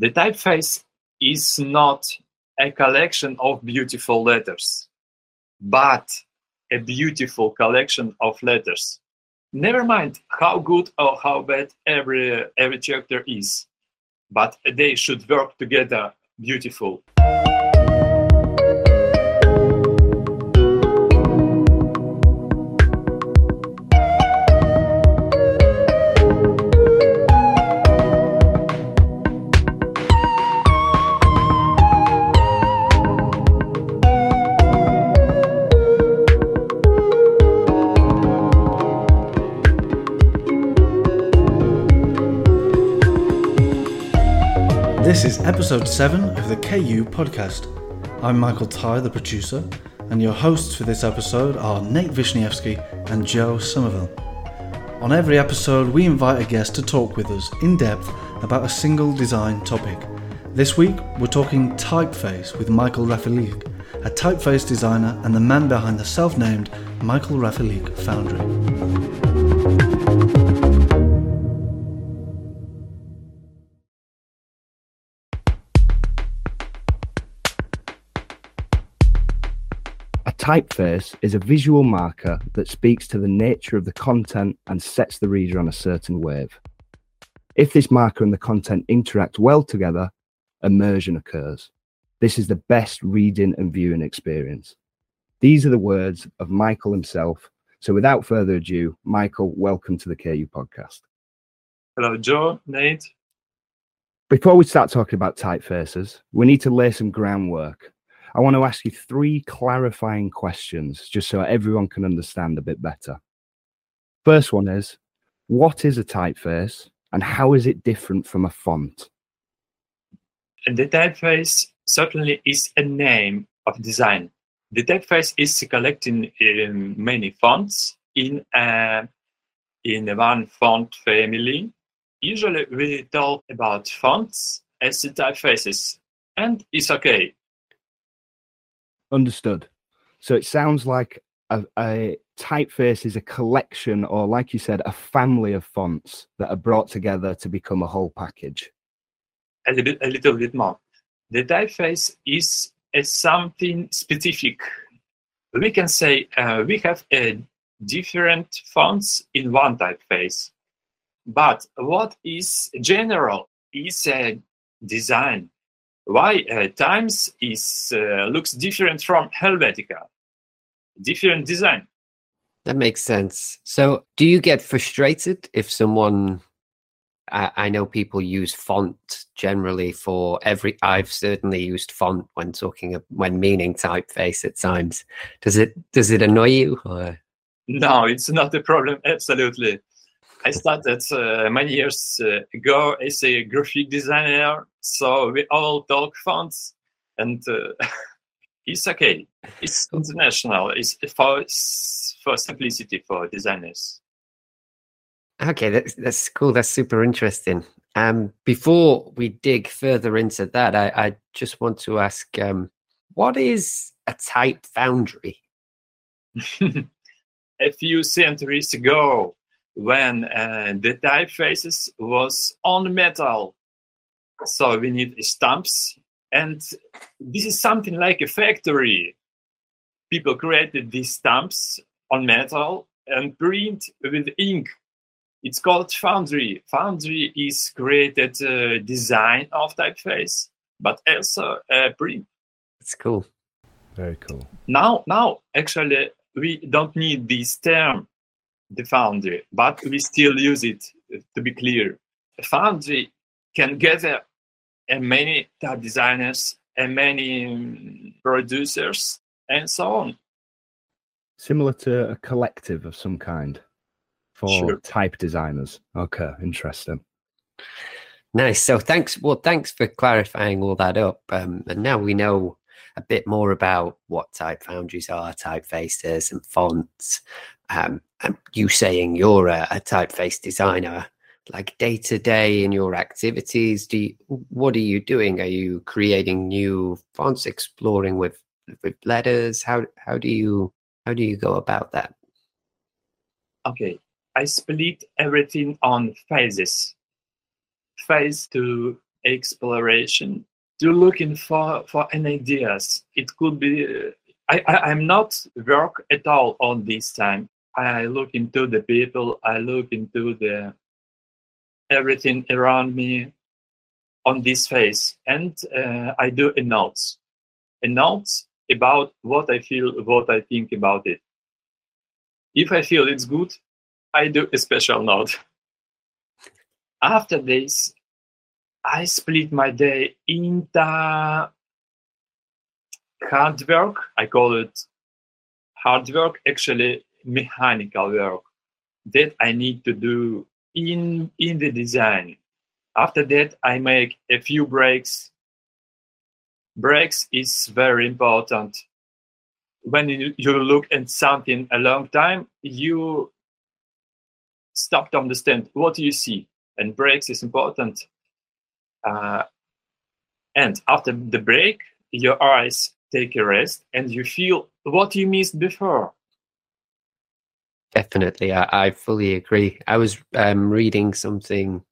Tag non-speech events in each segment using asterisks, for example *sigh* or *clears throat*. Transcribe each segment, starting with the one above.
The typeface is not a collection of beautiful letters, but a beautiful collection of letters. Never mind how good or how bad every every chapter is, but they should work together beautiful. This is episode 7 of the KU podcast. I'm Michael Tighe, the producer, and your hosts for this episode are Nate Vishnievsky and Joe Somerville. On every episode, we invite a guest to talk with us in depth about a single design topic. This week, we're talking typeface with Michael Rafailyk, a typeface designer and the man behind the self named Michael Rafailyk Foundry. Typeface is a visual marker that speaks to the nature of the content and sets the reader on a certain wave. If this marker and the content interact well together, immersion occurs. This is the best reading and viewing experience. These are the words of Michael himself. So without further ado, Michael, welcome to the KU podcast. Hello, Joe, Nate. Before we start talking about typefaces, we need to lay some groundwork. I want to ask you three clarifying questions just so everyone can understand a bit better. First one is what is a typeface and how is it different from a font? And the typeface certainly is a name of design. The typeface is collecting in many fonts in a, in one font family. Usually we talk about fonts as the typefaces, and it's okay. Understood. So it sounds like a, a typeface is a collection, or like you said, a family of fonts that are brought together to become a whole package. A little, a little bit more. The typeface is a something specific. We can say uh, we have a different fonts in one typeface, but what is general is a design why uh, Times is uh, looks different from Helvetica, different design. That makes sense. So, do you get frustrated if someone? I, I know people use font generally for every. I've certainly used font when talking of, when meaning typeface at times. Does it does it annoy you? Or? No, it's not a problem. Absolutely. I started uh, many years uh, ago as a graphic designer, so we all talk fonts, and uh, *laughs* it's okay. It's international. It's for for simplicity for designers. Okay, that's that's cool. That's super interesting. Um, before we dig further into that, I, I just want to ask, um, what is a type foundry? *laughs* a few centuries ago, when uh, the typefaces was on metal. So we need stamps, and this is something like a factory. People created these stamps on metal and print with ink. It's called foundry. Foundry is created uh, design of typeface, but also uh, print. It's cool. Very cool. Now, now actually, we don't need this term the foundry, but we still use it uh, to be clear. A foundry can gather and many type designers and many um, producers and so on. Similar to a collective of some kind for Sure. type designers. Okay, interesting. Nice. So thanks. Well, thanks for clarifying all that up. Um, and now we know a bit more about what type foundries are, typefaces, and fonts. Um, you saying you're a, a typeface designer, like day to day in your activities, do you, what are you doing? Are you creating new fonts, exploring with with letters? How how do you how do you go about that? Okay, I split everything on phases. Phase to exploration to looking for for any ideas. It could be. Uh, I, I I'm not work at all on this time. I look into the people. I look into the everything around me on this face, and uh, I do a notes, a notes about what I feel, what I think about it. If I feel it's good, I do a special note. *laughs* After this, I split my day into hard work. I call it hard work, actually mechanical work that I need to do in in the design. After that, I make a few breaks. Breaks is very important. When you, you look at something a long time, you stop to understand what you see, and breaks is important. Uh, and after the break, your eyes take a rest, and you feel what you missed before. Definitely, I, I fully agree. I was um, reading something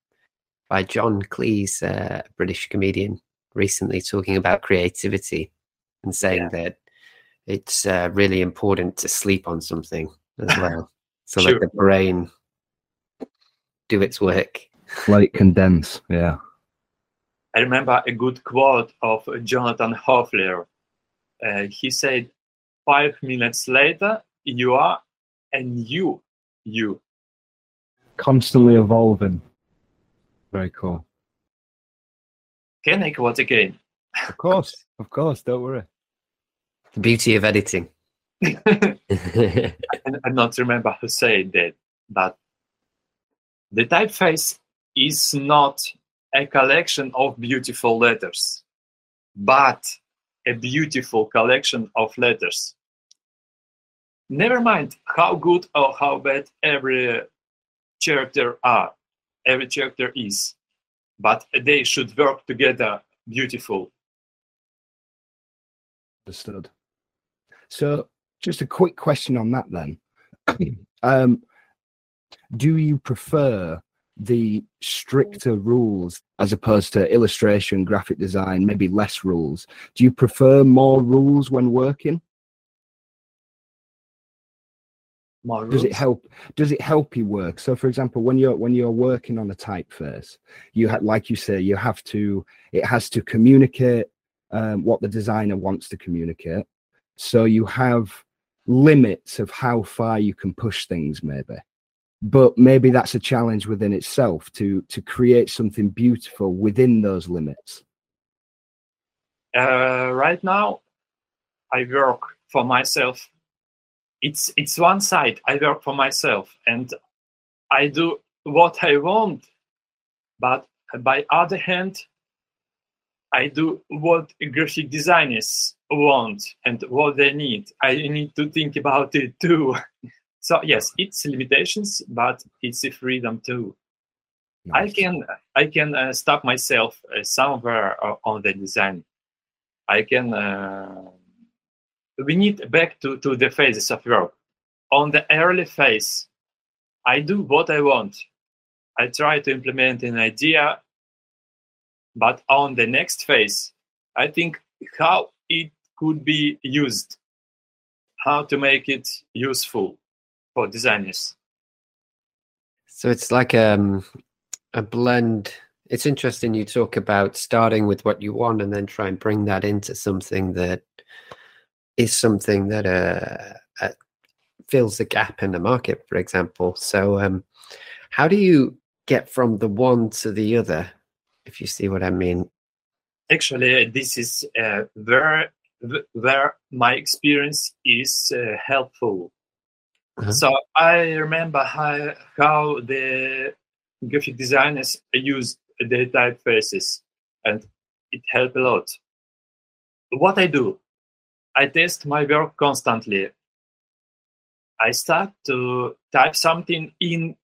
by John Cleese, a British comedian, recently talking about creativity and saying yeah. that it's uh, really important to sleep on something as *laughs* well. So sure. let the brain do its work. Let it condense. Yeah. I remember a good quote of Jonathan Hoefler. Uh, he said, Five minutes later, you are and you, you. Constantly evolving. Very cool. Can I quote again? Of course, of course, don't worry. The beauty of editing. I, *laughs* *laughs* I not remember who said that, but the typeface is not a collection of beautiful letters, but a beautiful collection of letters. Never mind how good or how bad every character are, every character is, but they should work together beautiful. Understood. So, just a quick question on that then. *clears throat* um, do you prefer the stricter rules as opposed to illustration, graphic design, maybe less rules? Do you prefer more rules when working? Does it help does it help you work? So for example when you're when you're working on a typeface you have like you say you have to it has to communicate um, what the designer wants to communicate. So you have limits of how far you can push things maybe. But maybe that's a challenge within itself to to create something beautiful within those limits. Uh, right now i work for myself it's it's one side. I work for myself and i do what i want but by other hand i do what graphic designers want and what they need. I need to think about it too. *laughs* So yes it's limitations but it's a freedom too. Nice. i can i can uh, stop myself uh, somewhere uh, on the design. I can uh, we need back to, to the phases of work. On the early phase, I do what I want. I try to implement an idea, but on the next phase, I think how it could be used, how to make it useful for designers. So it's like um, a blend. It's interesting you talk about starting with what you want and then try and bring that into something that is something that uh, uh, fills the gap in the market, for example. So, um, how do you get from the one to the other, if you see what I mean? Actually, this is uh, where where my experience is uh, helpful. Uh-huh. So I remember how how the graphic designers use the typefaces, and it helped a lot. What I do, I test my work constantly. I start to type something in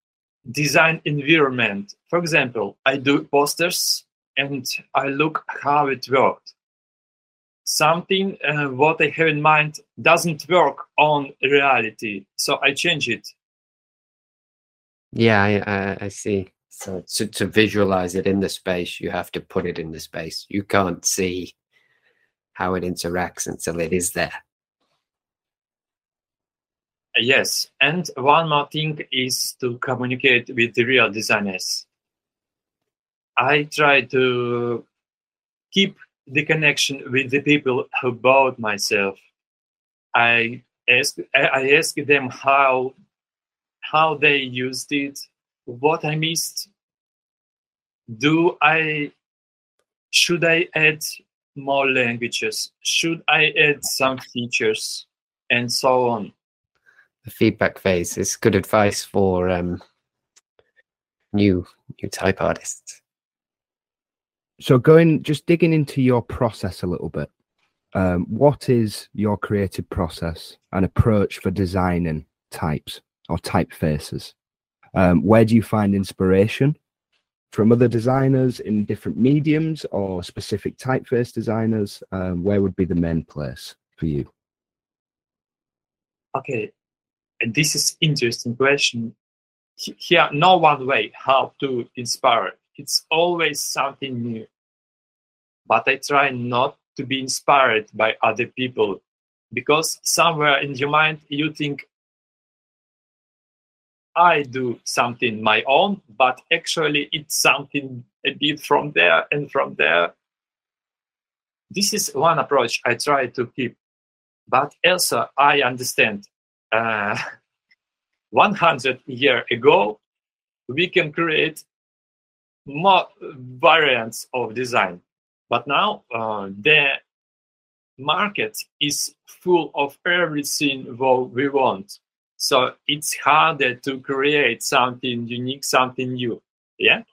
design environment. For example, I do posters and I look how it worked. Something uh, what I have in mind doesn't work on reality, so I change it. Yeah, I, I, I see. So to, to visualize it in the space, you have to put it in the space. You can't see how it interacts until it is there. Yes, and one more thing is to communicate with the real designers. I try to keep the connection with the people who bought myself. I ask I ask them how how they used it, what I missed. Do I should I add more languages? Should I add some features and so on? The feedback phase is good advice for um, new new type artists. So going just digging into your process a little bit. Um, what is your creative process and approach for designing types or typefaces? Um, where do you find inspiration from other designers in different mediums or specific typeface designers? Um, where would be the main place for you? Okay, and this is interesting question. Here, no one way how to inspire. It's always something new. But I try not to be inspired by other people because somewhere in your mind you think I do something my own, but actually it's something a bit from there and from there. This is one approach I try to keep, but also I understand. Uh, *laughs* 100 year ago, we can create more variants of design, but now uh, the market is full of everything we want so it's harder to create something unique, something new. Yeah.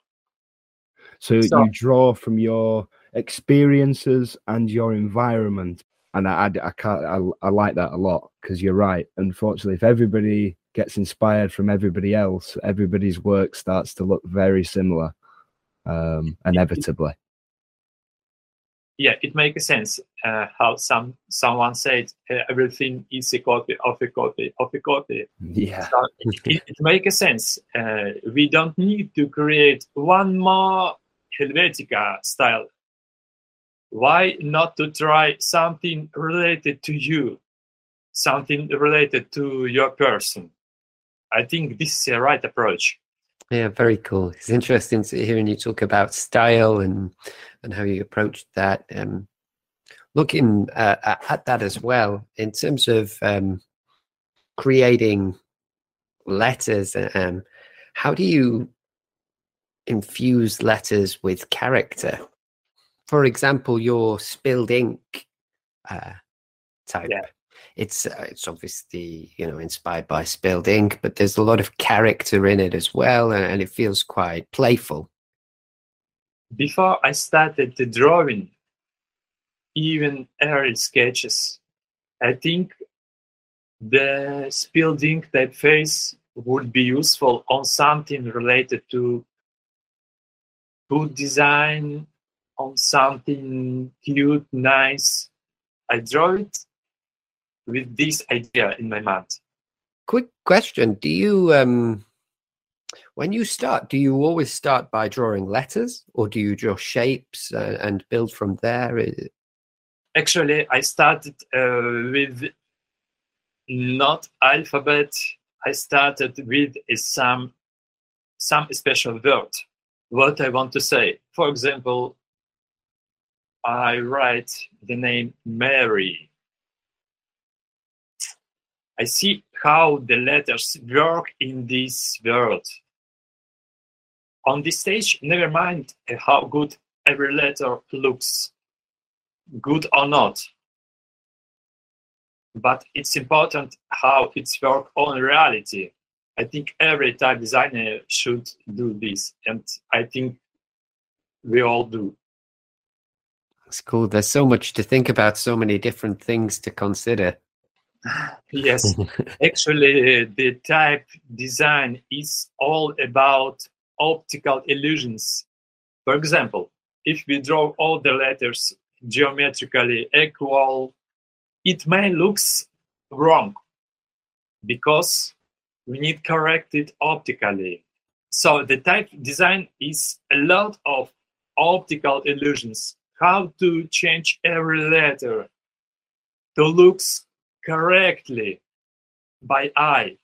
So, so you draw from your experiences and your environment, and I, I, I can't. I, I like that a lot because you're right. Unfortunately, if everybody gets inspired from everybody else, everybody's work starts to look very similar, um, inevitably yeah, it makes sense uh, how some someone said uh, everything is a copy of a copy of a copy. Yeah, so it, it, makes sense. Uh, we don't need to create one more Helvetica style. Why not to try something related to you, something related to your person? I think this is a right approach. Yeah, very cool. It's interesting to hearing you talk about style and and how you approached that. Um, looking uh, at that as well in terms of um, creating letters, um, how do you infuse letters with character? For example, your spilled ink uh, type. Yeah it's uh, it's obviously you know inspired by spilled ink but there's a lot of character in it as well and, and it feels quite playful before i started the drawing even early sketches i think the spilled ink typeface would be useful on something related to food design on something cute nice i draw it with this idea in my mind. Quick question: Do you, um, when you start, do you always start by drawing letters, or do you draw shapes uh, and build from there? Actually, I started uh, with not alphabet. I started with some some special word. What I want to say. For example, I write the name Mary I see how the letters work in this world. On this stage, never mind how good every letter looks, good or not. But it's important how it's work on reality. I think every type designer should do this, and I think we all do. It's cool. There's so much to think about, so many different things to consider *laughs* yes, actually, the type design is all about optical illusions. For example, if we draw all the letters geometrically equal, it may looks wrong because we need correct it optically. So the type design is a lot of optical illusions. How to change every letter to looks correctly by eye,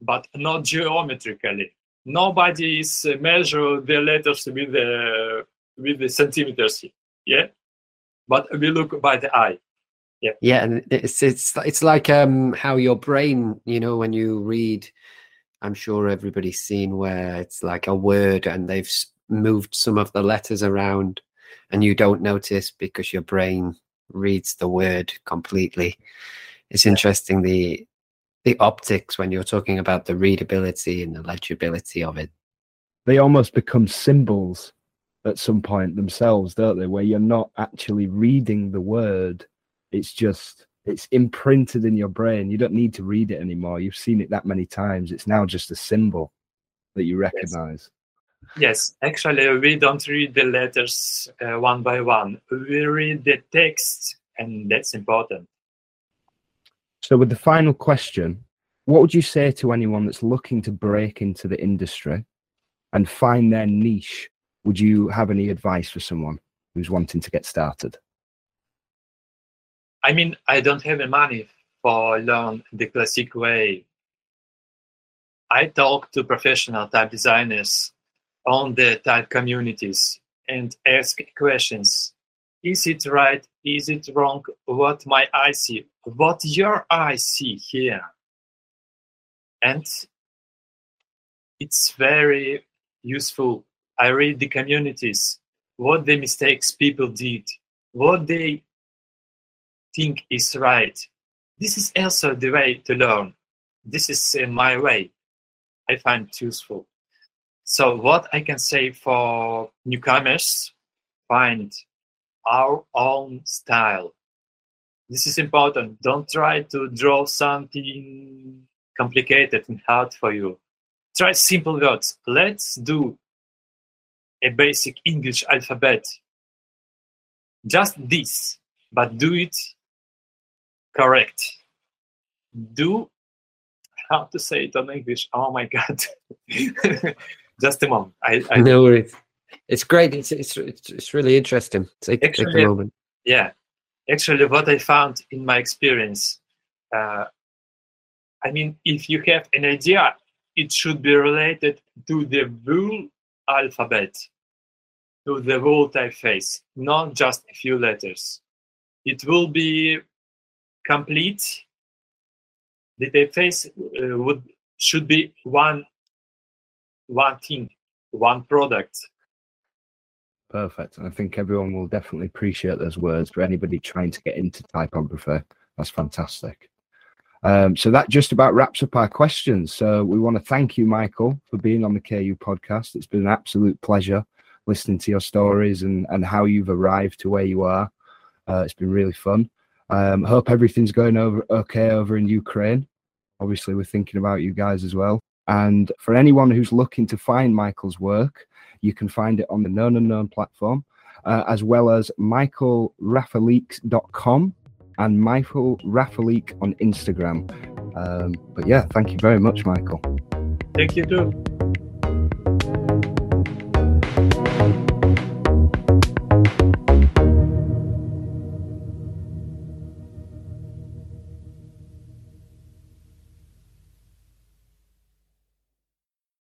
but not geometrically. Nobody is uh, measure the letters with the with the centimeters. Yeah, but we look by the eye. Yeah. Yeah, and it's it's it's like um how your brain, you know, when you read, I'm sure everybody's seen where it's like a word and they've moved some of the letters around, and you don't notice because your brain reads the word completely. It's interesting the the optics when you're talking about the readability and the legibility of it. They almost become symbols at some point themselves, don't they? Where you're not actually reading the word, it's just it's imprinted in your brain. You don't need to read it anymore. You've seen it that many times. It's now just a symbol that you recognize. Yes, actually, we don't read the letters uh, one by one. We read the text, and that's important. So, with the final question, what would you say to anyone that's looking to break into the industry and find their niche? Would you have any advice for someone who's wanting to get started? I mean, I don't have the money for learn the classic way. I talk to professional type designers on the type communities and ask questions. Is it right? Is it wrong? What my eye see? What your eye see here? And it's very useful. I read the communities, what the mistakes people did, what they think is right. This is also the way to learn. This is uh, my way. I find useful. So, what I can say for newcomers, find our own style. This is important. Don't try to draw something complicated and hard for you. Try simple words. Let's do a basic English alphabet. Just this, but do it correct. Do how to say it on English? Oh my god! *laughs* Just a moment. I, I No worries. It's great. It's it's it's, it's really interesting. Take, take a moment. yeah. Actually, what I found in my experience, uh, I mean, if you have an idea, it should be related to the whole alphabet, to the whole typeface, not just a few letters. It will be complete. The typeface uh, would should be one one thing, one product. Perfect. And I think everyone will definitely appreciate those words for anybody trying to get into typography. That's fantastic. Um, so that just about wraps up our questions. So we want to thank you, Michael, for being on the KU podcast. It's been an absolute pleasure listening to your stories and, and how you've arrived to where you are. Uh, it's been really fun. Um, hope everything's going over okay over in Ukraine. Obviously, we're thinking about you guys as well. And for anyone who's looking to find Michael's work, you can find it on the Known Unknown platform, uh, as well as michaelrafailyks.com and Michael Rafailyk on Instagram. Um, but yeah, thank you very much, Michael. Thank you too.